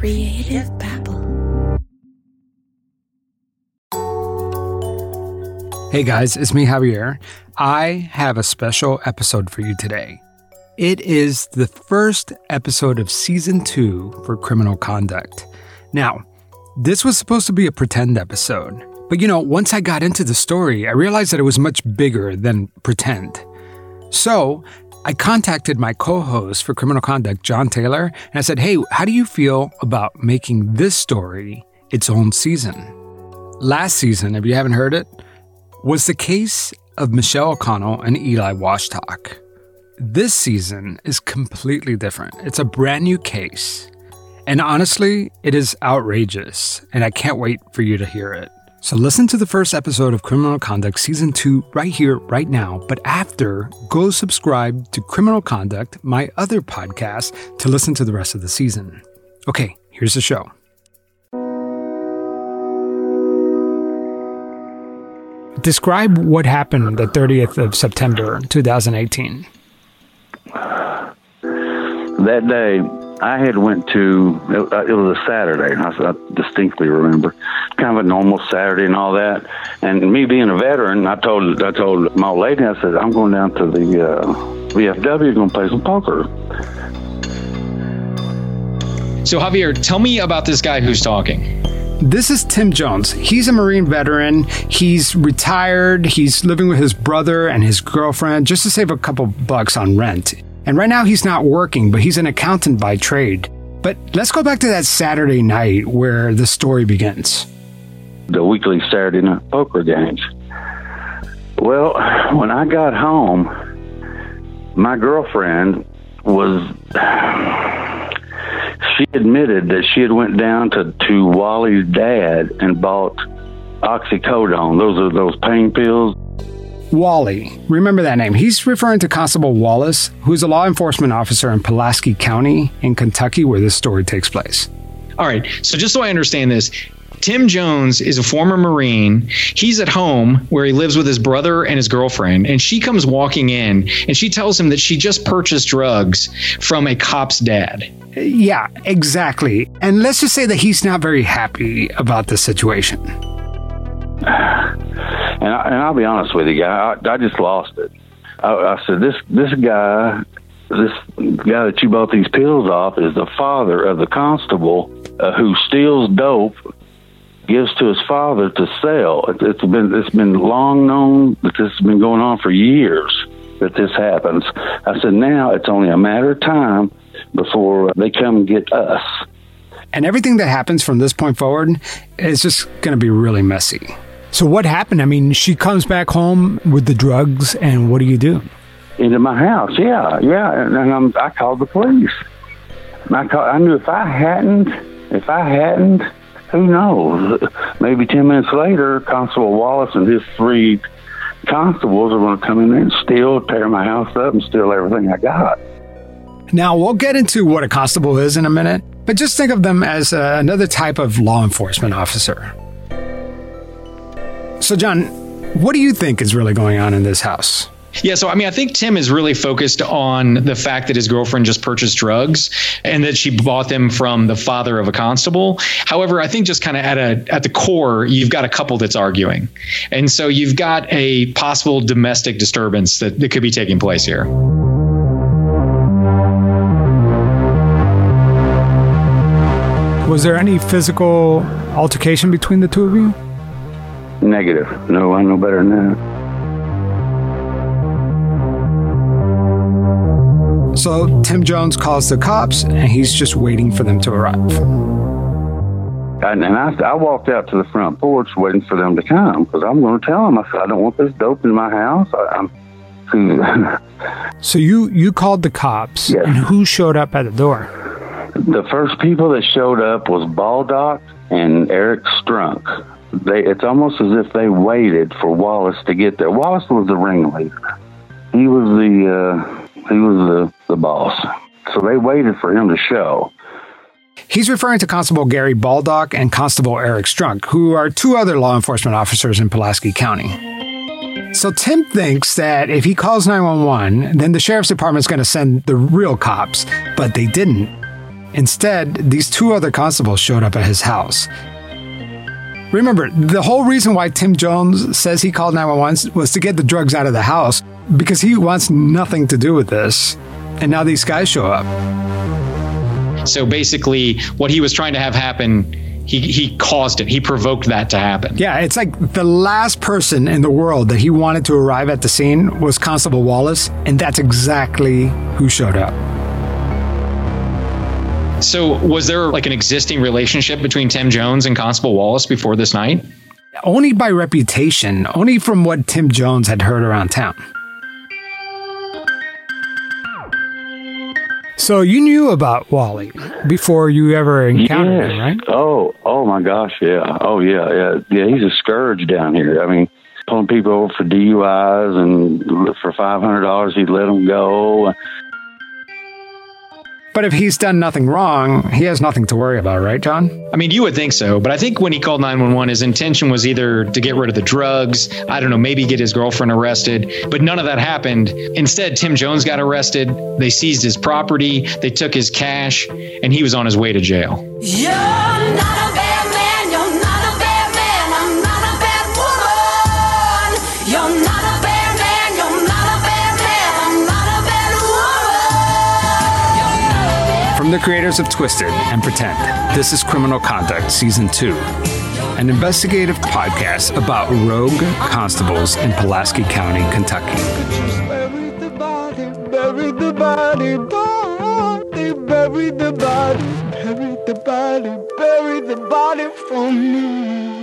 Creative Babble. Hey guys, it's me, Javier. I have a special episode for you today. It is the first episode of season two for Criminal Conduct. Now, this was supposed to be a pretend episode, but you know, once I got into the story, I realized that it was much bigger than pretend. So, I contacted my co host for Criminal Conduct, John Taylor, and I said, Hey, how do you feel about making this story its own season? Last season, if you haven't heard it, was the case of Michelle O'Connell and Eli Washtok. This season is completely different. It's a brand new case. And honestly, it is outrageous, and I can't wait for you to hear it. So listen to the first episode of Criminal Conduct Season 2 right here, right now. But after, go subscribe to Criminal Conduct, my other podcast, to listen to the rest of the season. Okay, here's the show. Describe what happened the 30th of September 2018. That day, I had went to it, uh, it was a Saturday. I, I distinctly remember, kind of a normal Saturday and all that. And me being a veteran, I told I told my old lady, I said, I'm going down to the uh, VFW, going to play some poker. So Javier, tell me about this guy who's talking. This is Tim Jones. He's a Marine veteran. He's retired. He's living with his brother and his girlfriend just to save a couple bucks on rent. And right now he's not working, but he's an accountant by trade. But let's go back to that Saturday night where the story begins. The weekly Saturday night poker games. Well, when I got home, my girlfriend was she admitted that she had went down to, to Wally's dad and bought oxycodone. Those are those pain pills. Wally, remember that name. He's referring to Constable Wallace, who's a law enforcement officer in Pulaski County in Kentucky, where this story takes place. All right. So just so I understand this, Tim Jones is a former Marine. He's at home where he lives with his brother and his girlfriend, and she comes walking in and she tells him that she just purchased drugs from a cop's dad. Yeah, exactly. And let's just say that he's not very happy about the situation. And, I, and I'll be honest with you, guy, I, I just lost it. I, I said, this this guy, this guy that you bought these pills off, is the father of the constable uh, who steals dope, gives to his father to sell. It, it's been it's been long known that this has been going on for years that this happens. I said, now it's only a matter of time before they come get us. And everything that happens from this point forward is just going to be really messy. So, what happened? I mean, she comes back home with the drugs, and what do you do? into my house. Yeah, yeah. And, and I called the police. I call, I knew if I hadn't, if I hadn't, who knows? Maybe ten minutes later, Constable Wallace and his three constables are going to come in there and steal, tear my house up, and steal everything I got. Now, we'll get into what a constable is in a minute, but just think of them as uh, another type of law enforcement officer. So, John, what do you think is really going on in this house? Yeah, so I mean, I think Tim is really focused on the fact that his girlfriend just purchased drugs and that she bought them from the father of a constable. However, I think just kind of at a at the core, you've got a couple that's arguing, and so you've got a possible domestic disturbance that, that could be taking place here. Was there any physical altercation between the two of you? Negative. No, I know better than that. So, Tim Jones calls the cops, and he's just waiting for them to arrive. And, and I, I walked out to the front porch waiting for them to come because I'm going to tell them. I said, I don't want this dope in my house. I, I'm. So you you called the cops, Yes. and who showed up at the door? the first people that showed up was Baldock and Eric Strunk. They, it's almost as if they waited for Wallace to get there. Wallace was the ringleader. He was the uh, he was the, the boss. So they waited for him to show. He's referring to Constable Gary Baldock and Constable Eric Strunk, who are two other law enforcement officers in Pulaski County. So Tim thinks that if he calls 911, then the sheriff's department's going to send the real cops, but they didn't. Instead, these two other constables showed up at his house. Remember, the whole reason why Tim Jones says he called 911 was to get the drugs out of the house because he wants nothing to do with this. And now these guys show up. So basically, what he was trying to have happen, he, he caused it. He provoked that to happen. Yeah, it's like the last person in the world that he wanted to arrive at the scene was Constable Wallace, and that's exactly who showed up. So, was there like an existing relationship between Tim Jones and Constable Wallace before this night? Only by reputation, only from what Tim Jones had heard around town. So you knew about Wally before you ever encountered Yes. him, right? Oh, oh my gosh, yeah. Oh yeah, yeah, yeah. He's a scourge down here. I mean, pulling people over for DUIs and for five hundred dollars, he'd let them go. But if he's done nothing wrong, he has nothing to worry about, right, John? I mean, you would think so, but I think when he called 911, his intention was either to get rid of the drugs, I don't know, maybe get his girlfriend arrested, but none of that happened. Instead, Tim Jones got arrested. They seized his property, they took his cash, and he was on his way to jail. You're not The creators of Twisted and Pretend, this is Criminal Conduct Season 2, an investigative podcast about rogue constables in Pulaski County, Kentucky. The body, the body, the body for me.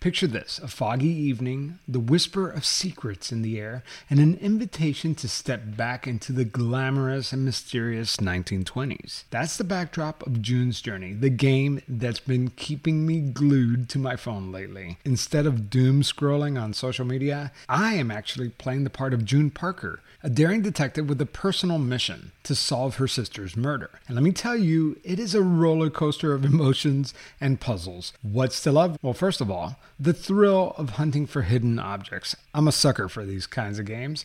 Picture this a foggy evening, the whisper of secrets in the air, and an invitation to step back into the glamorous and mysterious 1920s. That's the backdrop of June's Journey, the game that's been keeping me glued to my phone lately. Instead of doom scrolling on social media, I am actually playing the part of June Parker, a daring detective with a personal mission to solve her sister's murder. And let me tell you, it is a roller coaster of emotions and puzzles. What's to love? Well, first of all, the thrill of hunting for hidden objects. I'm a sucker for these kinds of games.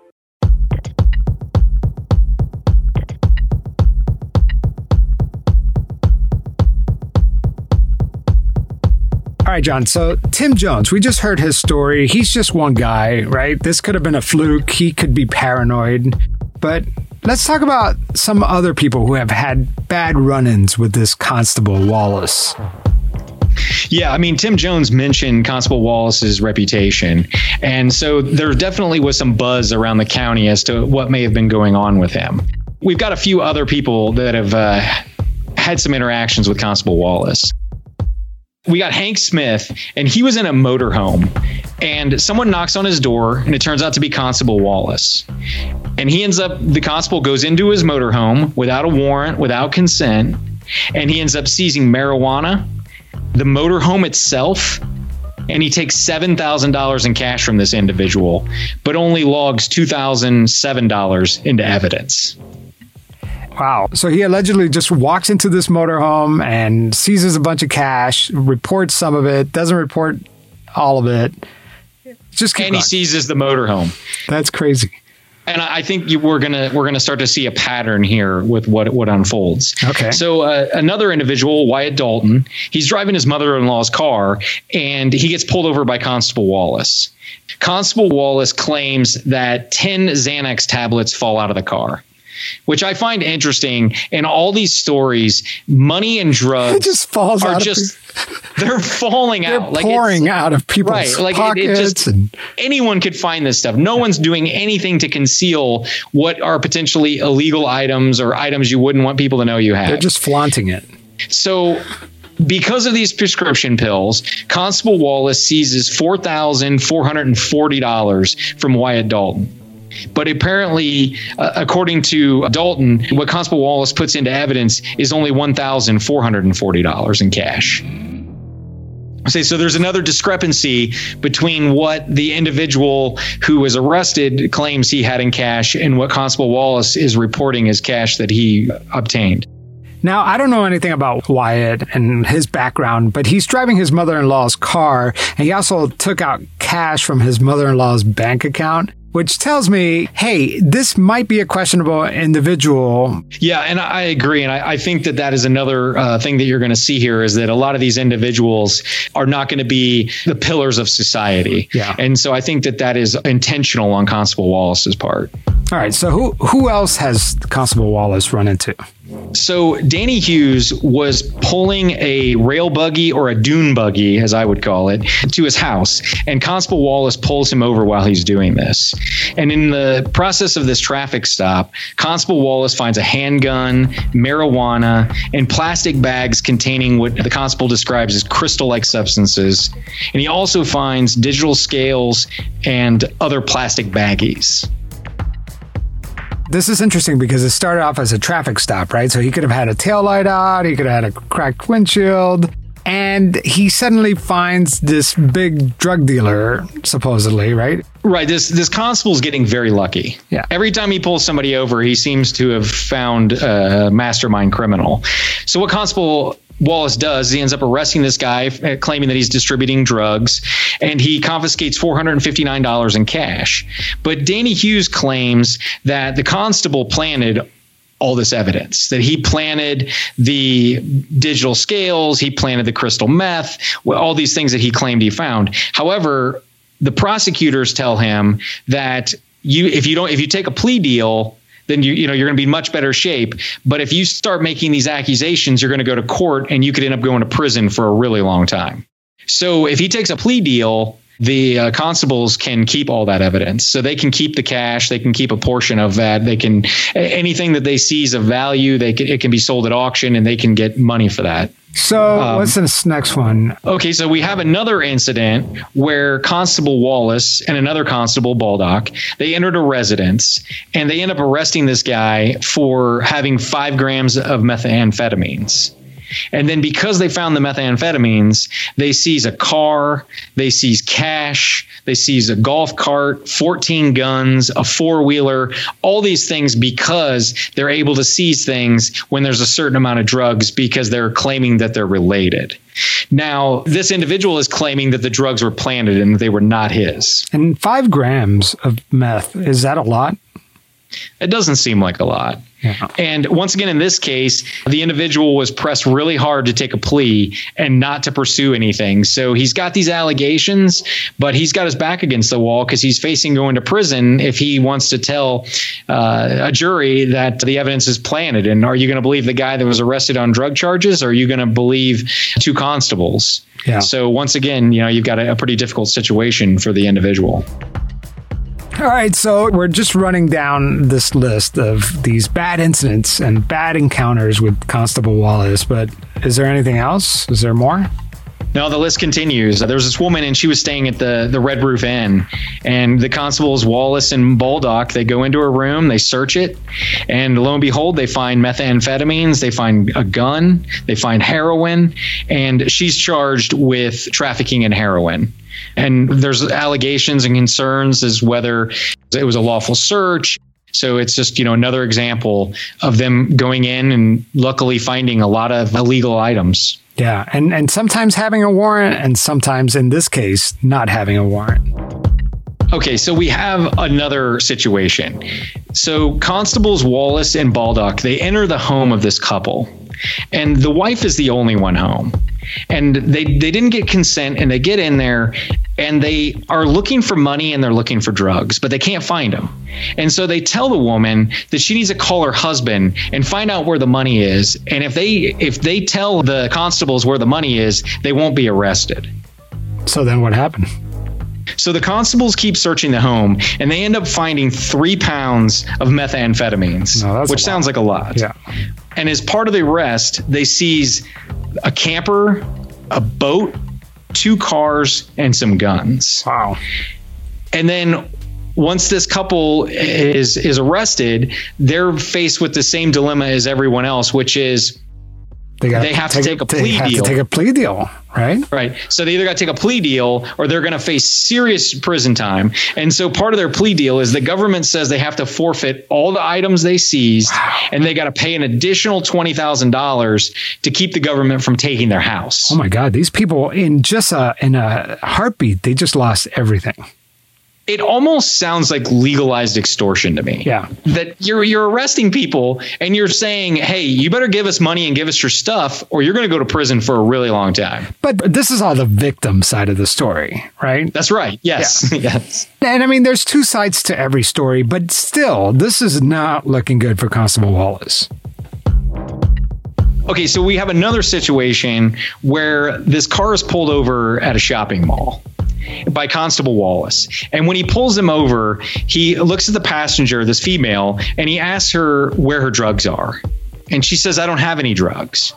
All right, John. So, Tim Jones, we just heard his story. He's just one guy, right? This could have been a fluke. He could be paranoid. But let's talk about some other people who have had bad run ins with this Constable Wallace. Yeah, I mean, Tim Jones mentioned Constable Wallace's reputation. And so there definitely was some buzz around the county as to what may have been going on with him. We've got a few other people that have uh, had some interactions with Constable Wallace. We got Hank Smith, and he was in a motorhome, and someone knocks on his door, and it turns out to be Constable Wallace. And he ends up, the constable goes into his motorhome without a warrant, without consent, and he ends up seizing marijuana, the motorhome itself, and he takes $7,000 in cash from this individual, but only logs $2,007 into evidence. Wow. So he allegedly just walks into this motorhome and seizes a bunch of cash, reports some of it, doesn't report all of it. Just And he seizes the motorhome. That's crazy. and I I think you, we're gonna we're gonna start to see a pattern here with what what unfolds. Okay. So uh, another individual, Wyatt Dalton, he's driving his mother-in-law's car, and he gets pulled over by Constable Wallace. Constable Wallace claims that ten Xanax tablets fall out of the car. Which I find interesting. In all these stories, money and drugs It just falls are just they're falling they're out. Like pouring out of people's Right, like pockets it just- and anyone could find this stuff. No one's doing anything to conceal what are potentially illegal items or items you wouldn't want people to know you have. they're just flaunting it. so because of these prescription pills, Constable Wallace seizes four thousand four hundred and forty dollars from Wyatt Dalton. But apparently, uh, according to Dalton, what Constable Wallace puts into evidence is only $1,440 in cash. Say so there's another discrepancy between what the individual who was arrested claims he had in cash and what Constable Wallace is reporting as cash that he obtained. Now, I don't know anything about Wyatt and his background, but he's driving his mother in law's car, and he also took out cash from his mother in law's bank account which tells me, hey, this might be a questionable individual. Yeah, and I agree. And I, I think that that is another uh, thing that you're going to see here is that a lot of these individuals are not going to be the pillars of society. Yeah. And so I think that that is intentional on Constable Wallace's part. All right. So who who else has Constable Wallace run into? So Danny Hughes was pulling a rail buggy or a dune buggy, as I would call it, to his house, and Constable Wallace pulls him over while he's doing this. And in the process of this traffic stop, Constable Wallace finds a handgun, marijuana, and plastic bags containing what the constable describes as crystal-like substances. And he also finds digital scales and other plastic baggies. This is interesting because it started off as a traffic stop, right? So he could have had a tail light out, he could have had a cracked windshield, and he suddenly finds this big drug dealer, supposedly, right? Right. This this constable's getting very lucky. Yeah. Every time he pulls somebody over, he seems to have found a mastermind criminal. So what constable Wallace does he ends up arresting this guy, claiming that he's distributing drugs, and he confiscates $459 in cash. But Danny Hughes claims that the constable planted all this evidence that he planted the digital scales, he planted the crystal meth, all these things that he claimed he found. However, the prosecutors tell him that you if you don't if you take a plea deal then you you know you're going to be much better shape. But if you start making these accusations, you're going to go to court and you could end up going to prison for a really long time. So if he takes a plea deal, the uh, constables can keep all that evidence. So they can keep the cash, they can keep a portion of that. They can anything that they seize of value, they can, it can be sold at auction, and they can get money for that. So um, what's this next one? Okay, so we have another incident where Constable Wallace and another Constable Baldock they entered a residence and they end up arresting this guy for having five grams of methamphetamines. And then because they found the methamphetamines, they seize a car, they seize cash, they seize a golf cart, 14 guns, a four wheeler, all these things because they're able to seize things when there's a certain amount of drugs because they're claiming that they're related. Now, this individual is claiming that the drugs were planted and they were not his. And five grams of meth, is that a lot? It doesn't seem like a lot. Yeah. And once again, in this case, the individual was pressed really hard to take a plea and not to pursue anything. So he's got these allegations, but he's got his back against the wall because he's facing going to prison if he wants to tell uh, a jury that the evidence is planted. And are you going to believe the guy that was arrested on drug charges, or are you going to believe two constables? Yeah. So once again, you know, you've got a, a pretty difficult situation for the individual. All right, so we're just running down this list of these bad incidents and bad encounters with Constable Wallace, but is there anything else? Is there more? No, the list continues. There was this woman, and she was staying at the the Red Roof Inn, and the constables Wallace and Baldock they go into her room, they search it, and lo and behold, they find methamphetamines, they find a gun, they find heroin, and she's charged with trafficking in heroin. And there's allegations and concerns as whether it was a lawful search. So it's just, you know, another example of them going in and luckily finding a lot of illegal items. Yeah, and and sometimes having a warrant, and sometimes in this case, not having a warrant. Okay, so we have another situation. So constables Wallace and Baldock, they enter the home of this couple. And the wife is the only one home. And they they didn't get consent and they get in there and they are looking for money and they're looking for drugs, but they can't find them. And so they tell the woman that she needs to call her husband and find out where the money is. And if they if they tell the constables where the money is, they won't be arrested. So then what happened? So the constables keep searching the home and they end up finding three pounds of methamphetamines, No, which sounds like a lot. Yeah. And as part of the arrest, they seize a camper, a boat, two cars, and some guns. Wow. And then once this couple is is arrested, they're faced with the same dilemma as everyone else, which is got They have to take a they plea have deal. To take a plea deal, right? Right. So they either got to take a plea deal or they're going to face serious prison time. And so part of their plea deal is the government says they have to forfeit all the items they seized and they got to pay an additional $20,000 to keep the government from taking their house. Oh my God, these people in just a in a heartbeat, they just lost everything. It almost sounds like legalized extortion to me. Yeah. That you're you're arresting people and you're saying, "Hey, you better give us money and give us your stuff or you're going to go to prison for a really long time." But this is all the victim side of the story, right? That's right. Yes. yes. And I mean, there's two sides to every story, but still, this is not looking good for Constable Wallace. Okay, so we have another situation where this car is pulled over at a shopping mall by Constable Wallace. And when he pulls him over, he looks at the passenger, this female, and he asks her where her drugs are. And she says, I don't have any drugs.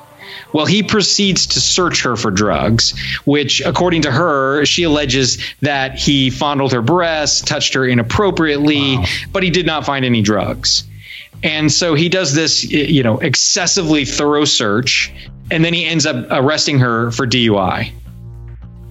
Well, he proceeds to search her for drugs, which, according to her, she alleges that he fondled her breasts, touched her inappropriately, but he did not find any drugs. And so he does this, you know, excessively thorough search, and then he ends up arresting her for DUI.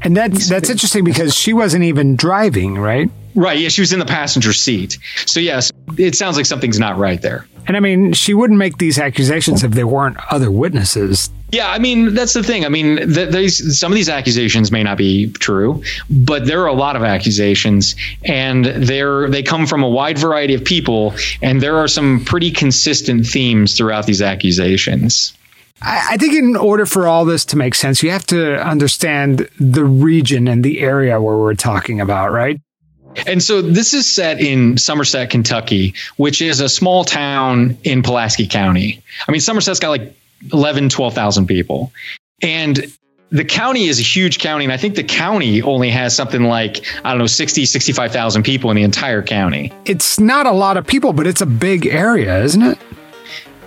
And that's that's interesting because she wasn't even driving, right? Right. Yeah, she was in the passenger seat. So yes, it sounds like something's not right there. And I mean, she wouldn't make these accusations if there weren't other witnesses. Yeah, I mean that's the thing. I mean, th- these some of these accusations may not be true, but there are a lot of accusations, and they're they come from a wide variety of people, and there are some pretty consistent themes throughout these accusations. I, I think in order for all this to make sense, you have to understand the region and the area where we're talking about, right? And so this is set in Somerset, Kentucky, which is a small town in Pulaski County. I mean, Somerset's got like 11, 12,000 people. And the county is a huge county. And I think the county only has something like, I don't know, 60, 65,000 people in the entire county. It's not a lot of people, but it's a big area, isn't it?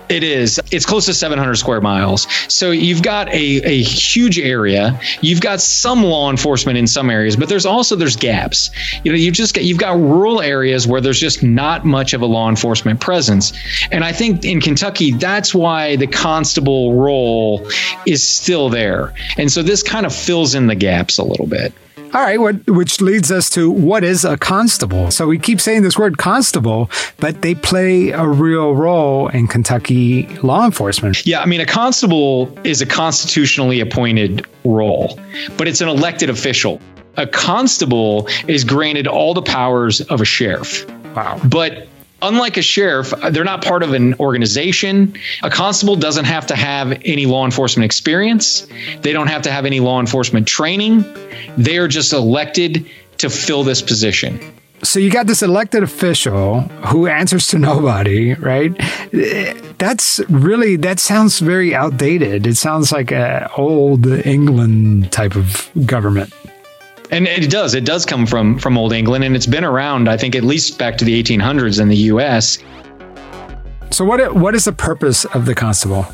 It is. It's close to 700 square miles. So you've got a, a huge area. You've got some law enforcement in some areas, but there's also there's gaps. You know, you just got you've got rural areas where there's just not much of a law enforcement presence. And I think in Kentucky, that's why the constable role is still there. And so this kind of fills in the gaps a little bit. All right, what, which leads us to what is a constable? So we keep saying this word constable, but they play a real role in Kentucky law enforcement. Yeah, I mean, a constable is a constitutionally appointed role, but it's an elected official. A constable is granted all the powers of a sheriff. Wow. But unlike a sheriff, they're not part of an organization. A constable doesn't have to have any law enforcement experience, they don't have to have any law enforcement training. They are just elected to fill this position. So you got this elected official who answers to nobody, right? That's really that sounds very outdated. It sounds like a old England type of government. And it does. It does come from from old England, and it's been around. I think at least back to the 1800s in the U.S. So what what is the purpose of the constable?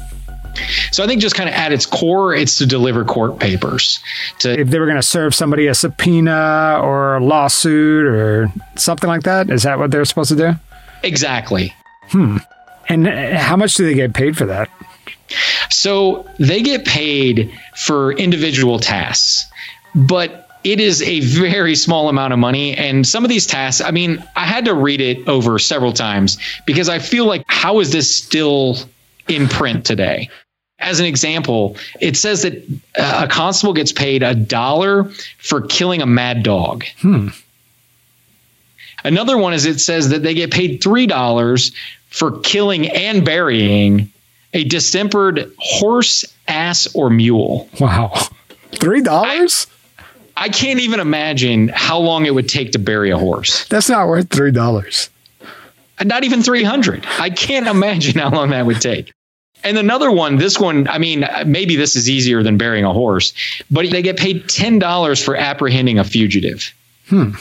So I think just kind of at its core, it's to deliver court papers. To If they were going to serve somebody a subpoena or a lawsuit or something like that, is that what they're supposed to do? exactly. Hmm. And uh, how much do they get paid for that? So they get paid for individual tasks, but it is a very small amount of money. And some of these tasks, I mean, I had to read it over several times because I feel like, how is this still in print today? As an example, it says that uh, a constable gets paid a dollar for killing a mad dog. Another one is it says that they get paid $3 for killing and burying a distempered horse, ass, or mule. Wow. Three dollars? I can't even imagine how long it would take to bury a horse. That's not worth three dollars. Not even 300. I can't imagine how long that would take. And another one, this one, I mean, maybe this is easier than burying a horse, but they get paid $10 for apprehending a fugitive. Well,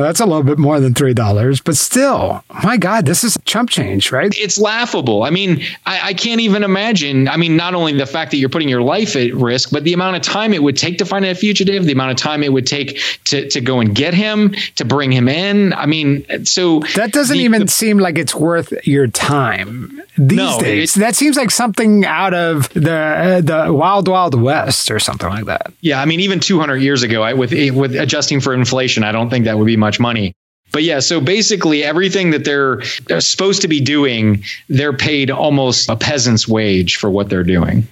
Well, that's a little bit more than $3, but still, my God, this is chump change, right? It's laughable. I mean, I, I, can't even imagine. I mean, not only the fact that you're putting your life at risk, but the amount of time it would take to find a fugitive, the amount of time it would take to, to go and get him, to bring him in. I mean, so that doesn't the, even the, seem like it's worth your time these no, days. It, that seems like something out of the uh, the Wild Wild West or something like that. Yeah, I mean, even 200 years ago, I, with with adjusting for inflation, I don't think that would be much money. But yeah, so basically everything that they're, they're supposed to be doing, they're paid almost a peasant's wage for what they're doing.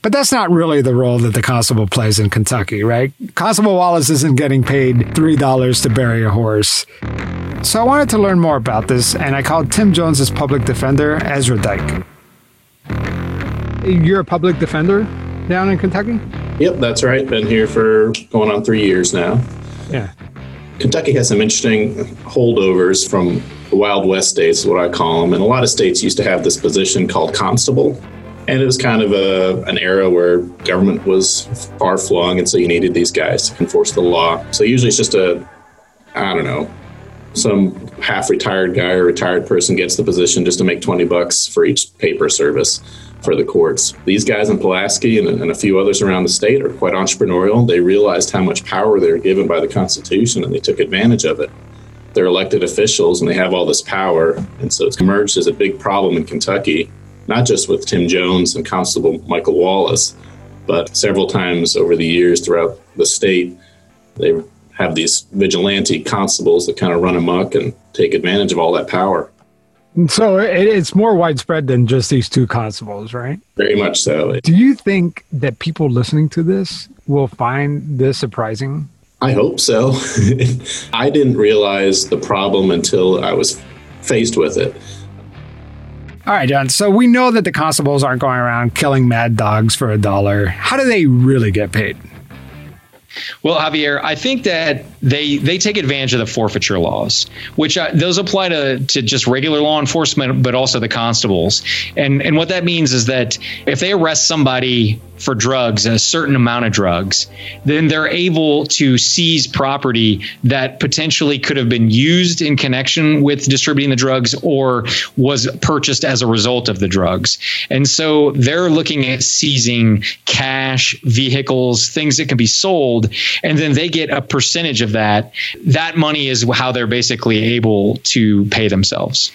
But that's not really the role that the constable plays in Kentucky, right? Constable Wallace isn't getting paid $3 to bury a horse. So I wanted to learn more about this, and I called Tim Jones's public defender, Ezra Dyke. You're a public defender down in Kentucky? Yep, that's right. Been here for going on three years now. Yeah. Kentucky has some interesting holdovers from the Wild West states, what I call them. And a lot of states used to have this position called constable. And it was kind of a, an era where government was far flung, and so you needed these guys to enforce the law. So usually it's just a, I don't know, some half retired guy or retired person gets the position just to make 20 bucks for each paper service for the courts. These guys in Pulaski and, and, a few others around the state are quite entrepreneurial. They realized how much power they're given by the Constitution and they took advantage of it. They're elected officials and they have all this power. And so it's emerged as a big problem in Kentucky, not just with Tim Jones and Constable Michael Wallace, but several times over the years throughout the state. They have these vigilante constables that kind of run amok and take advantage of all that power. So it, it's more widespread than just these two constables, right? Very much so. Do you think that people listening to this will find this surprising? I hope so. I didn't realize the problem until I was faced with it. All right, John. So we know that the constables aren't going around killing mad dogs for a dollar. How do they really get paid? Well, Javier, I think that they they take advantage of the forfeiture laws, which uh, those apply to to just regular law enforcement, but also the constables. And and what that means is that if they arrest somebody for drugs, a certain amount of drugs, then they're able to seize property that potentially could have been used in connection with distributing the drugs or was purchased as a result of the drugs. And so they're looking at seizing cash, vehicles, things that can be sold, and then they get a percentage of that. That money is how they're basically able to pay themselves.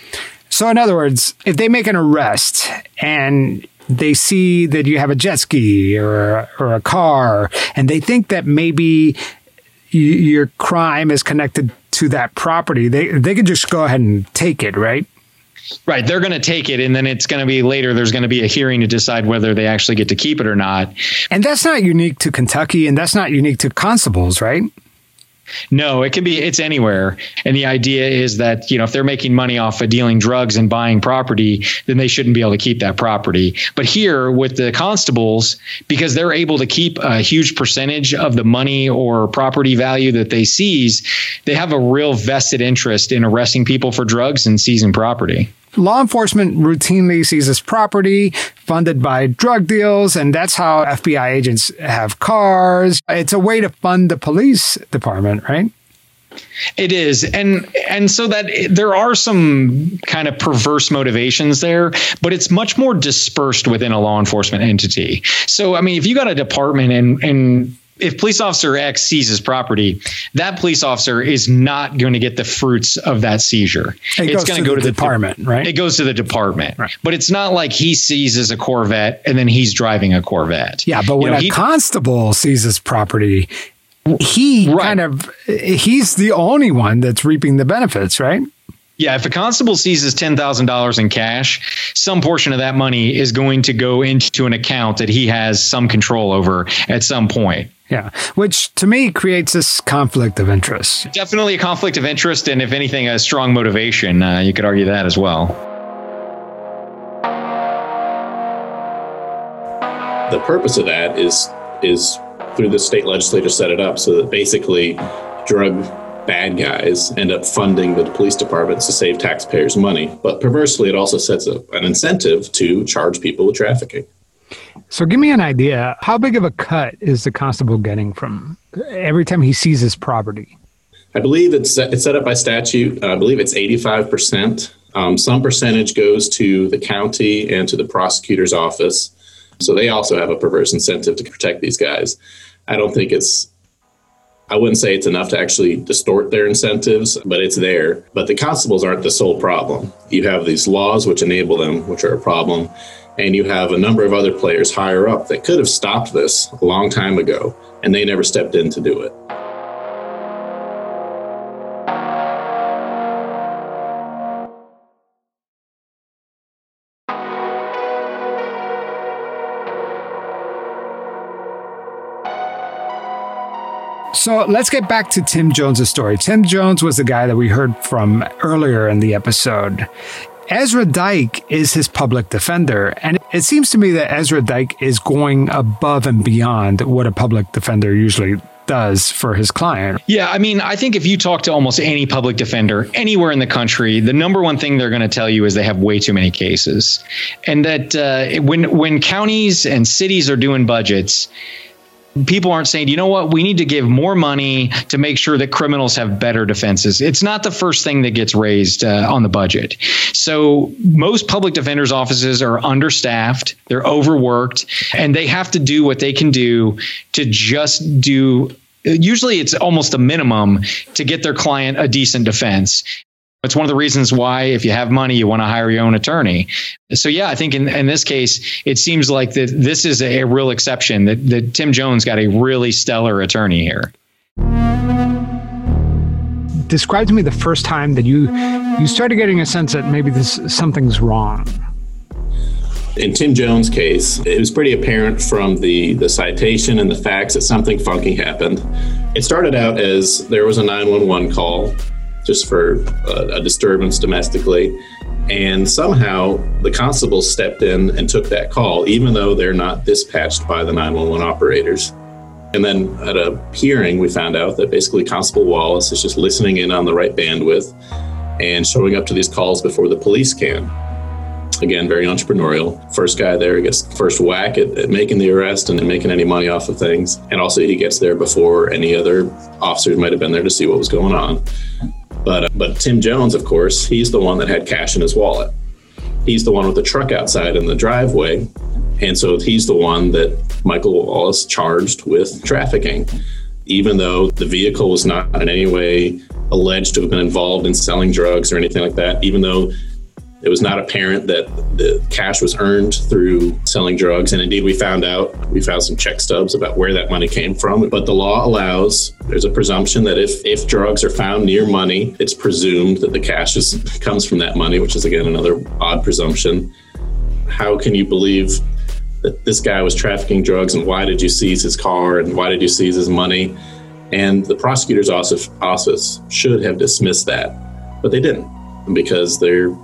So, in other words, if they make an arrest and they see that you have a jet ski or, or a car, and they think that maybe your crime is connected to that property, they, they can just go ahead and take it, right? Right. They're going to take it, and then it's going to be later. There's going to be a hearing to decide whether they actually get to keep it or not. And that's not unique to Kentucky, and that's not unique to constables, right? No, it can be it's anywhere. And the idea is that, you know, if they're making money off of dealing drugs and buying property, then they shouldn't be able to keep that property. But here with the constables, because they're able to keep a huge percentage of the money or property value that they seize, they have a real vested interest in arresting people for drugs and seizing property. Law enforcement routinely seizes property funded by drug deals, and that's how FBI agents have cars. It's a way to fund the police department, right? It is, and and so that there are some kind of perverse motivations there, but it's much more dispersed within a law enforcement entity. So, I mean, if you got a department and and if police officer X seizes property, that police officer is not going to get the fruits of that seizure. It it's going to go to the department, right? It goes to the department, right. but it's not like he seizes a Corvette and then he's driving a Corvette. Yeah, but when you know, a he, constable seizes property, he right. kind of he's the only one that's reaping the benefits, right? Yeah, if a constable seizes ten thousand dollars in cash, some portion of that money is going to go into an account that he has some control over at some point. Yeah, which to me creates this conflict of interest. Definitely a conflict of interest, and if anything, a strong motivation. Uh, you could argue that as well. The purpose of that is is through the state legislature set it up so that basically drug bad guys end up funding the police departments to save taxpayers money. But perversely, it also sets up an incentive to charge people with trafficking. So, give me an idea. How big of a cut is the constable getting from every time he seizes property? I believe it's it's set up by statute. I believe it's 85 percent. Um, some percentage goes to the county and to the prosecutor's office, so they also have a perverse incentive to protect these guys. I don't think it's. I wouldn't say it's enough to actually distort their incentives, but it's there. But the constables aren't the sole problem. You have these laws which enable them, which are a problem, and you have a number of other players higher up that could have stopped this a long time ago, and they never stepped in to do it. So let's get back to Tim Jones' story. Tim Jones was the guy that we heard from earlier in the episode. Ezra Dyke is his public defender, and it seems to me that Ezra Dyke is going above and beyond what a public defender usually does for his client. Yeah, I mean, I think if you talk to almost any public defender anywhere in the country, the number one thing they're going to tell you is they have way too many cases, and that uh, when when counties and cities are doing budgets, people aren't saying, you know what, we need to give more money to make sure that criminals have better defenses. It's not the first thing that gets raised uh, on the budget. So most public defenders' offices are understaffed, they're overworked, and they have to do what they can do to just do. Usually, it's almost a minimum to get their client a decent defense. It's one of the reasons why, if you have money, you want to hire your own attorney. So, yeah, I think in, in this case, it seems like that this is a, real exception that, that Tim Jones got a really stellar attorney here. Describe to me the first time that you you started getting a sense that maybe this something's wrong. In Tim Jones' case, it was pretty apparent from the, the citation and the facts that something funky happened. It started out as there was a 911 call just for a, a disturbance domestically. And somehow the constables stepped in and took that call, even though they're not dispatched by the 911 operators. And then at a hearing, we found out that basically Constable Wallace is just listening in on the right bandwidth and showing up to these calls before the police can. Again, very entrepreneurial. First guy there gets first whack at, at making the arrest and making any money off of things. And also, he gets there before any other officers might have been there to see what was going on. But uh, but Tim Jones, of course, he's the one that had cash in his wallet. He's the one with the truck outside in the driveway, and so he's the one that Michael Wallace charged with trafficking, even though the vehicle was not in any way alleged to have been involved in selling drugs or anything like that. Even though it was not apparent that the cash was earned through selling drugs. And indeed, we found out, we found some check stubs about where that money came from. But the law allows, there's a presumption that if, if drugs are found near money, it's presumed that the cash is, comes from that money, which is, again, another odd presumption. How can you believe that this guy was trafficking drugs and why did you seize his car and why did you seize his money? And the prosecutor's office should have dismissed that, but they didn't because they're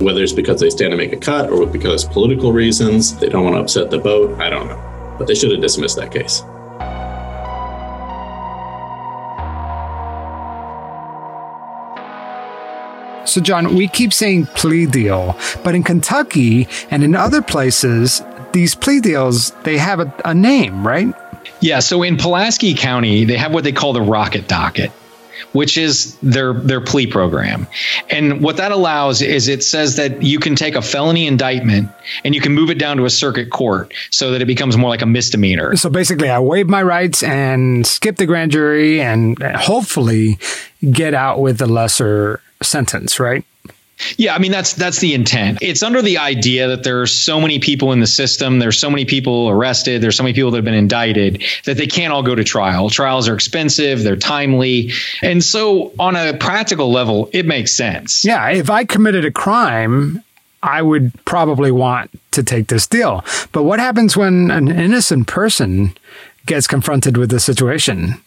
whether it's because they stand to make a cut or because political reasons, they don't want to upset the boat, I don't know. But they should have dismissed that case. So, John, we keep saying plea deal, but in Kentucky and in other places, these plea deals, they have a, a name, right? Yeah. So in Pulaski County, they have what they call the rocket docket which is their their plea program. And what that allows is it says that you can take a felony indictment and you can move it down to a circuit court so that it becomes more like a misdemeanor. So basically, I waive my rights and skip the grand jury and hopefully get out with a lesser sentence, right? Yeah, I mean that's that's the intent. It's under the idea that there are so many people in the system, there's so many people arrested, there's so many people that have been indicted that they can't all go to trial. Trials are expensive, they're timely. And so on a practical level, it makes sense. Yeah, if I committed a crime, I would probably want to take this deal. But what happens when an innocent person gets confronted with the situation?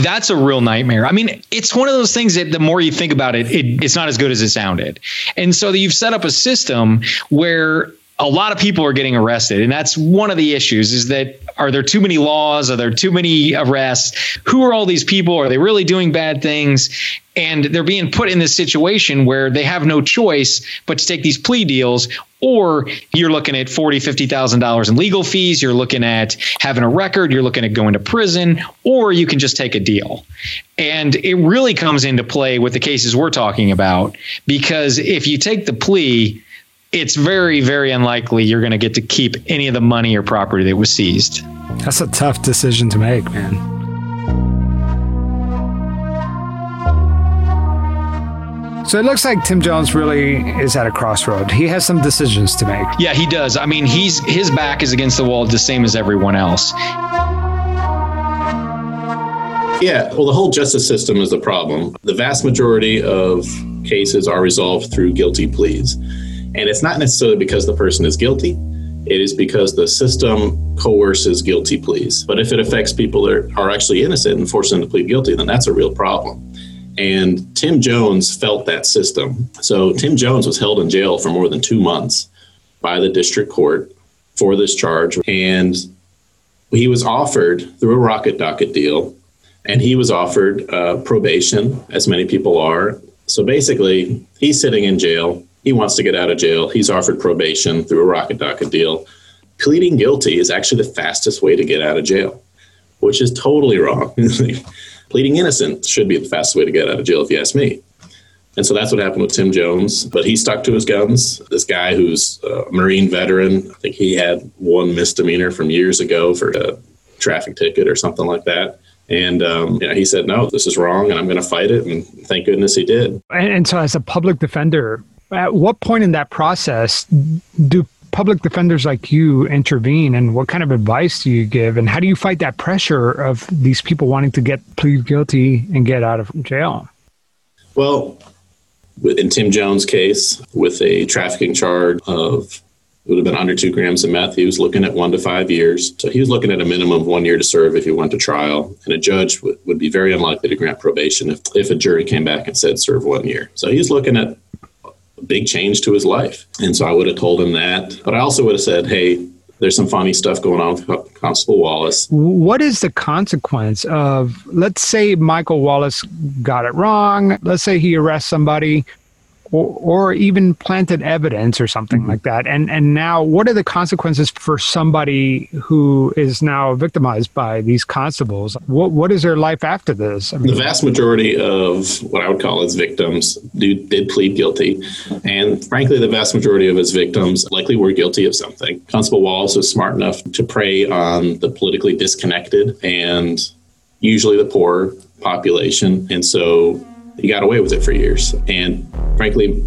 That's a real nightmare. I mean, it's one of those things that the more you think about it, it it's not as good as it sounded. And so you've set up a system where a lot of people are getting arrested and that's one of the issues is that are there too many laws? Are there too many arrests? Who are all these people? Are they really doing bad things? And they're being put in this situation where they have no choice but to take these plea deals. Or you're looking at forty, fifty thousand dollars in legal fees. You're looking at having a record. You're looking at going to prison, or you can just take a deal. And it really comes into play with the cases we're talking about because if you take the plea, it's very, very unlikely you're going to get to keep any of the money or property that was seized. That's a tough decision to make, man. So it looks like Tim Jones really is at a crossroad. He has some decisions to make. Yeah, he does. I mean, he's his back is against the wall the same as everyone else. Yeah, well, the whole justice system is the problem. The vast majority of cases are resolved through guilty pleas. And it's not necessarily because the person is guilty, it is because the system coerces guilty pleas. But if it affects people that are actually innocent and forces them to plead guilty, then that's a real problem. And Tim Jones felt that system. So Tim Jones was held in jail for more than two months by the district court for this charge. And he was offered through a rocket docket deal, and he was offered uh, probation, as many people are. So basically, he's sitting in jail. He wants to get out of jail. He's offered probation through a rocket docket deal. Pleading guilty is actually the fastest way to get out of jail, which is totally wrong. Pleading innocent should be the fastest way to get out of jail, if you ask me. And so that's what happened with Tim Jones. But he stuck to his guns. This guy who's a Marine veteran, I think he had one misdemeanor from years ago for a traffic ticket or something like that. And um, yeah, he said, no, this is wrong, and I'm going to fight it. And thank goodness he did. And so, as a public defender, at what point in that process do public defenders like you intervene and what kind of advice do you give and how do you fight that pressure of these people wanting to get plead guilty and get out of jail Well, in Tim Jones' case, with a trafficking charge of it would have been under two grams of meth, he was looking at one to five years. So he was looking at a minimum of one year to serve if he went to trial. And a judge would, would be very unlikely to grant probation if, if a jury came back and said serve one year. So he's looking at big change to his life. And so I would have told him that. But I also would have said, hey, there's some funny stuff going on with Constable Wallace. what is the consequence of let's say michael wallace got it wrong let's say he arrests somebody or, or even planted evidence or something mm-hmm. like that and and now what are the consequences for somebody who is now victimized by these constables what what is their life after this I The vast majority of what I would call his victims do, did plead guilty. And frankly, the vast majority of his victims likely were guilty of something. Constable Wallace was smart enough to prey on the politically disconnected and usually the poor population. And so he got away with it for years. And frankly,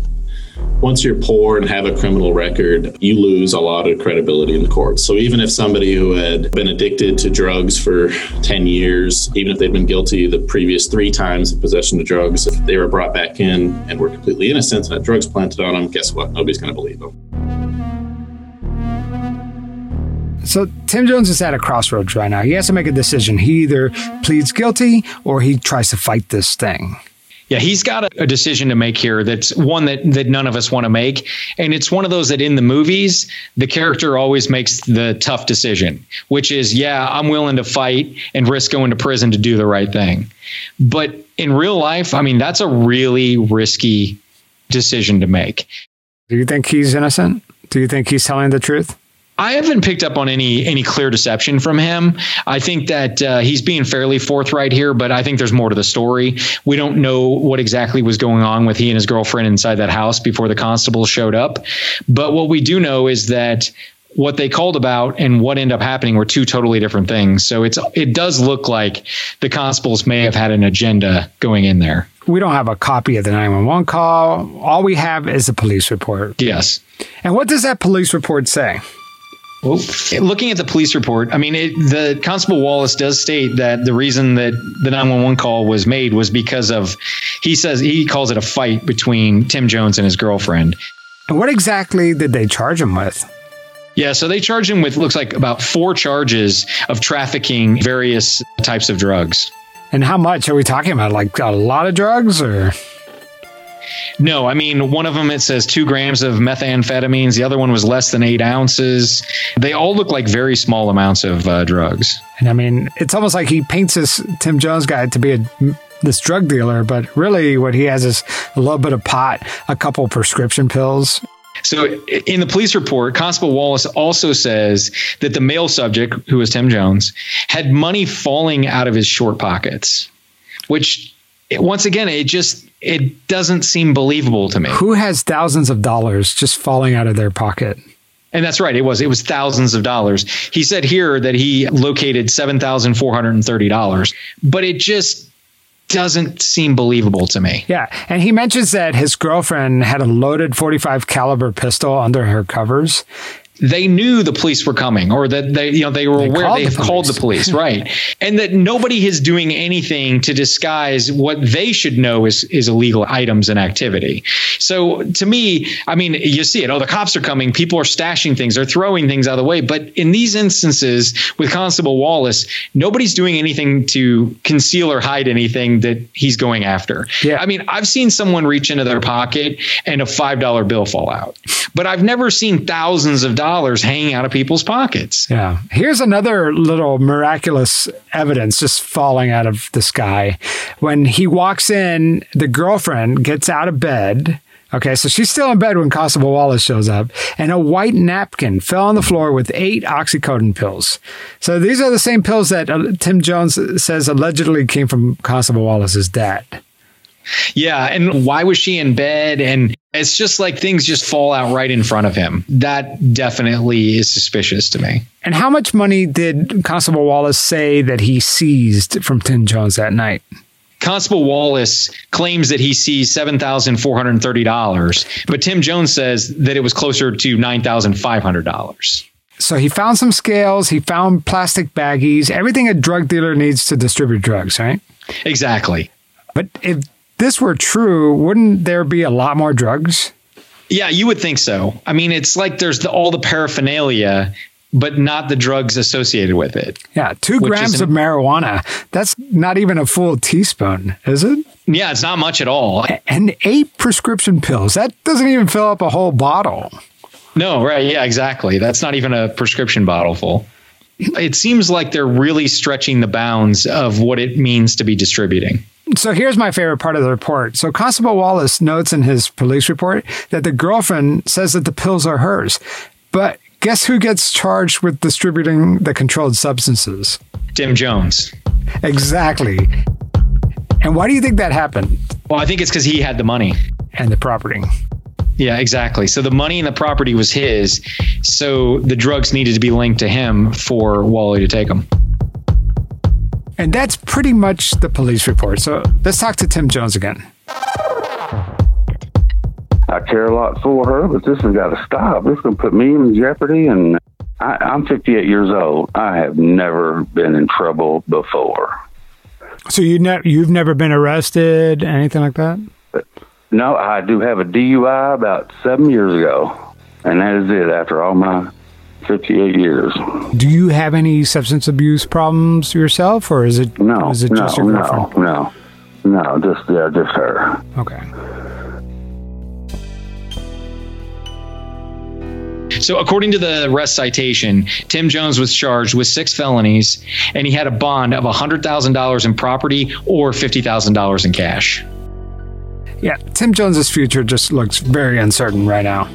once you're poor and have a criminal record, you lose a lot of credibility in the courts. So even if somebody who had been addicted to drugs for 10 years, even if they'd been guilty the previous three times of possession of drugs, if they were brought back in and were completely innocent and had drugs planted on them, guess what? Nobody's going to believe them. so tim jones is at a crossroads right now he has to make a decision he either pleads guilty or he tries to fight this thing Yeah, he's got a, a decision to make here that's one that that none of us want to make, and it's one of those that in the movies the character always makes the tough decision, which is yeah, I'm willing to fight and risk going to prison to do the right thing. But in real life, I mean, that's a really risky decision to make. do you think he's innocent do you think he's telling the truth I haven't picked up on any any clear deception from him. I think that uh, he's being fairly forthright here, but I think there's more to the story. We don't know what exactly was going on with he and his girlfriend inside that house before the constables showed up. But what we do know is that what they called about and what ended up happening were two totally different things. So it's it does look like the constables may have had an agenda going in there. we don't have a copy of the 911 call all we have is a police report Yes. and what does that police report say Well, looking at the police report, I mean, it, the Constable Wallace does state that the reason that the 911 call was made was because of, he says, he calls it a fight between Tim Jones and his girlfriend. what exactly did they charge him with Yeah, so they charged him with, looks like about four charges of trafficking various types of drugs. And how much are we talking about? Like a lot of drugs or No, I mean, one of them it says two grams of methamphetamines. The other one was less than eight ounces. They all look like very small amounts of uh, drugs. And I mean, it's almost like he paints this Tim Jones guy to be a this drug dealer, but really what he has is a little bit of pot, a couple prescription pills. So, in the police report, Constable Wallace also says that the male subject, who was Tim Jones, had money falling out of his short pockets, which once again, it just it doesn't seem believable to me. Who has thousands of dollars just falling out of their pocket? And that's right. It was it was thousands of dollars. He said here that he located seven thousand four hundred and thirty dollars, but it just doesn't seem believable to me. Yeah, and he mentions that his girlfriend had a loaded 45 caliber pistol under her covers. They knew the police were coming, or that they, you know, they were They aware called they the have called the police, right? And that nobody is doing anything to disguise what they should know is is illegal items and activity. So to me, I mean, you see it. Oh, the cops are coming. People are stashing things. They're throwing things out of the way. But in these instances, with Constable Wallace, nobody's doing anything to conceal or hide anything that he's going after. Yeah. I mean, I've seen someone reach into their pocket and a five dollar bill fall out, but I've never seen thousands of dollars hanging out of people's pockets. Yeah. Here's another little miraculous evidence just falling out of the sky. When he walks in, the girlfriend gets out of bed. Okay, so she's still in bed when Constable Wallace shows up, and a white napkin fell on the floor with eight oxycodone pills. So these are the same pills that uh, Tim Jones says allegedly came from Constable Wallace's dad. Yeah. And why was she in bed? And it's just like things just fall out right in front of him. That definitely is suspicious to me. And how much money did Constable Wallace say that he seized from Tim Jones that night? Constable Wallace claims that he sees $7,430, but Tim Jones says that it was closer to $9,500. So he found some scales, he found plastic baggies, everything a drug dealer needs to distribute drugs, right? Exactly. But if this were true, wouldn't there be a lot more drugs? Yeah, you would think so. I mean, it's like there's the, all the paraphernalia, but not the drugs associated with it. Yeah, two grams of marijuana. That's not even a full teaspoon, is it? Yeah, it's not much at all. And eight prescription pills. That doesn't even fill up a whole bottle. No, right. Yeah, exactly. That's not even a prescription bottle full. It seems like they're really stretching the bounds of what it means to be distributing. So here's my favorite part of the report. So Constable Wallace notes in his police report that the girlfriend says that the pills are hers. But guess who gets charged with distributing the controlled substances? Tim Jones. Exactly. And why do you think that happened? Well, I think it's because he had the money. And the property. Yeah, exactly. So the money and the property was his. So the drugs needed to be linked to him for Wally to take them. And that's pretty much the police report. So let's talk to Tim Jones again. I care a lot for her, but this has got to stop. This is going to put me in jeopardy. And I, I'm 58 years old. I have never been in trouble before. So you ne- you've never been arrested, anything like that? No, I do have a DUI about seven years ago, and that is it. After all my 58 years, Do you have any substance abuse problems yourself, or is it no, is it no, just your no, girlfriend? no, no, just yeah, just her. Okay. So, according to the arrest citation, Tim Jones was charged with six felonies and he had a bond of $100,000 in property or $50,000 in cash. Yeah, Tim Jones's future just looks very uncertain right now.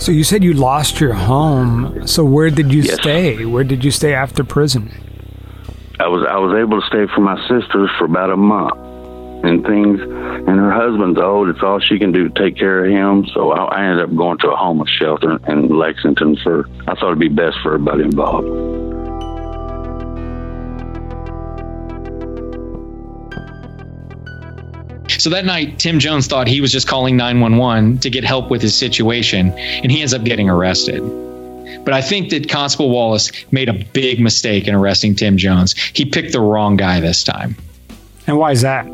So you said you lost your home. So where did you Yes. stay? Where did you stay after prison? I was I was able to stay for my sisters for about a month, and things. And her husband's old; it's all she can do to take care of him. So I, I ended up going to a homeless shelter in Lexington for. I thought it'd be best for everybody involved. So that night, Tim Jones thought he was just calling 911 to get help with his situation, and he ends up getting arrested. But I think that Constable Wallace made a big mistake in arresting Tim Jones. He picked the wrong guy this time And why is that?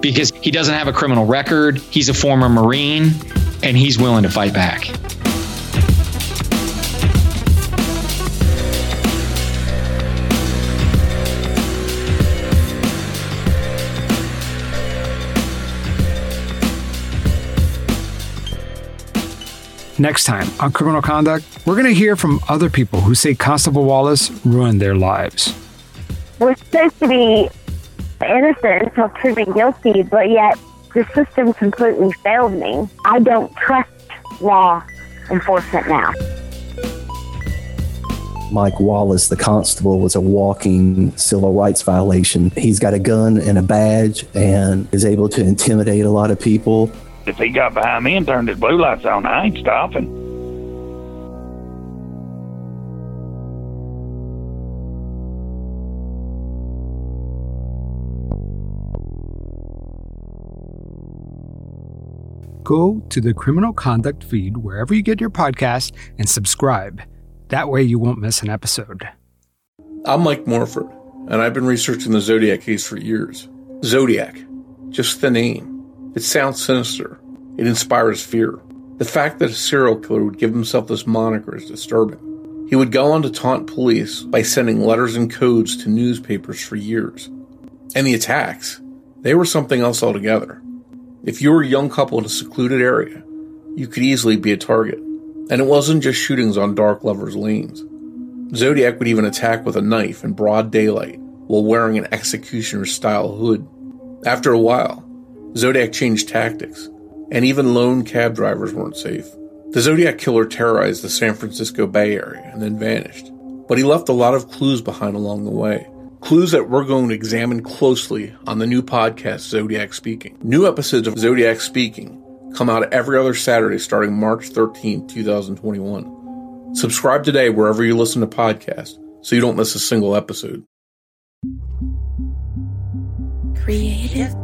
because he doesn't have a criminal record, he's a former Marine, and he's willing to fight back. Next time on Criminal Conduct, we're going to hear from other people who say Constable Wallace ruined their lives. We're supposed to be innocent until proven guilty, but yet the system completely failed me. I don't trust law enforcement now. Mike Wallace, the constable, was a walking civil rights violation. He's got a gun and a badge and is able to intimidate a lot of people. If he got behind me and turned his blue lights on, I ain't stopping. Go to the Criminal Conduct feed wherever you get your podcast and subscribe. That way you won't miss an episode. I'm Mike Morford, and I've been researching the Zodiac case for years. Zodiac, just the name. It sounds sinister. It inspires fear. The fact that a serial killer would give himself this moniker is disturbing. He would go on to taunt police by sending letters and codes to newspapers for years. And the attacks, they were something else altogether. If you were a young couple in a secluded area, you could easily be a target. And it wasn't just shootings on dark lovers' lanes. Zodiac would even attack with a knife in broad daylight while wearing an executioner style hood. After a while, Zodiac changed tactics, and even lone cab drivers weren't safe. The Zodiac killer terrorized the San Francisco Bay Area and then vanished, but he left a lot of clues behind along the way. Clues that we're going to examine closely on the new podcast, Zodiac Speaking. New episodes of Zodiac Speaking come out every other Saturday starting March 13, 2021. Subscribe today wherever you listen to podcasts so you don't miss a single episode. Creative.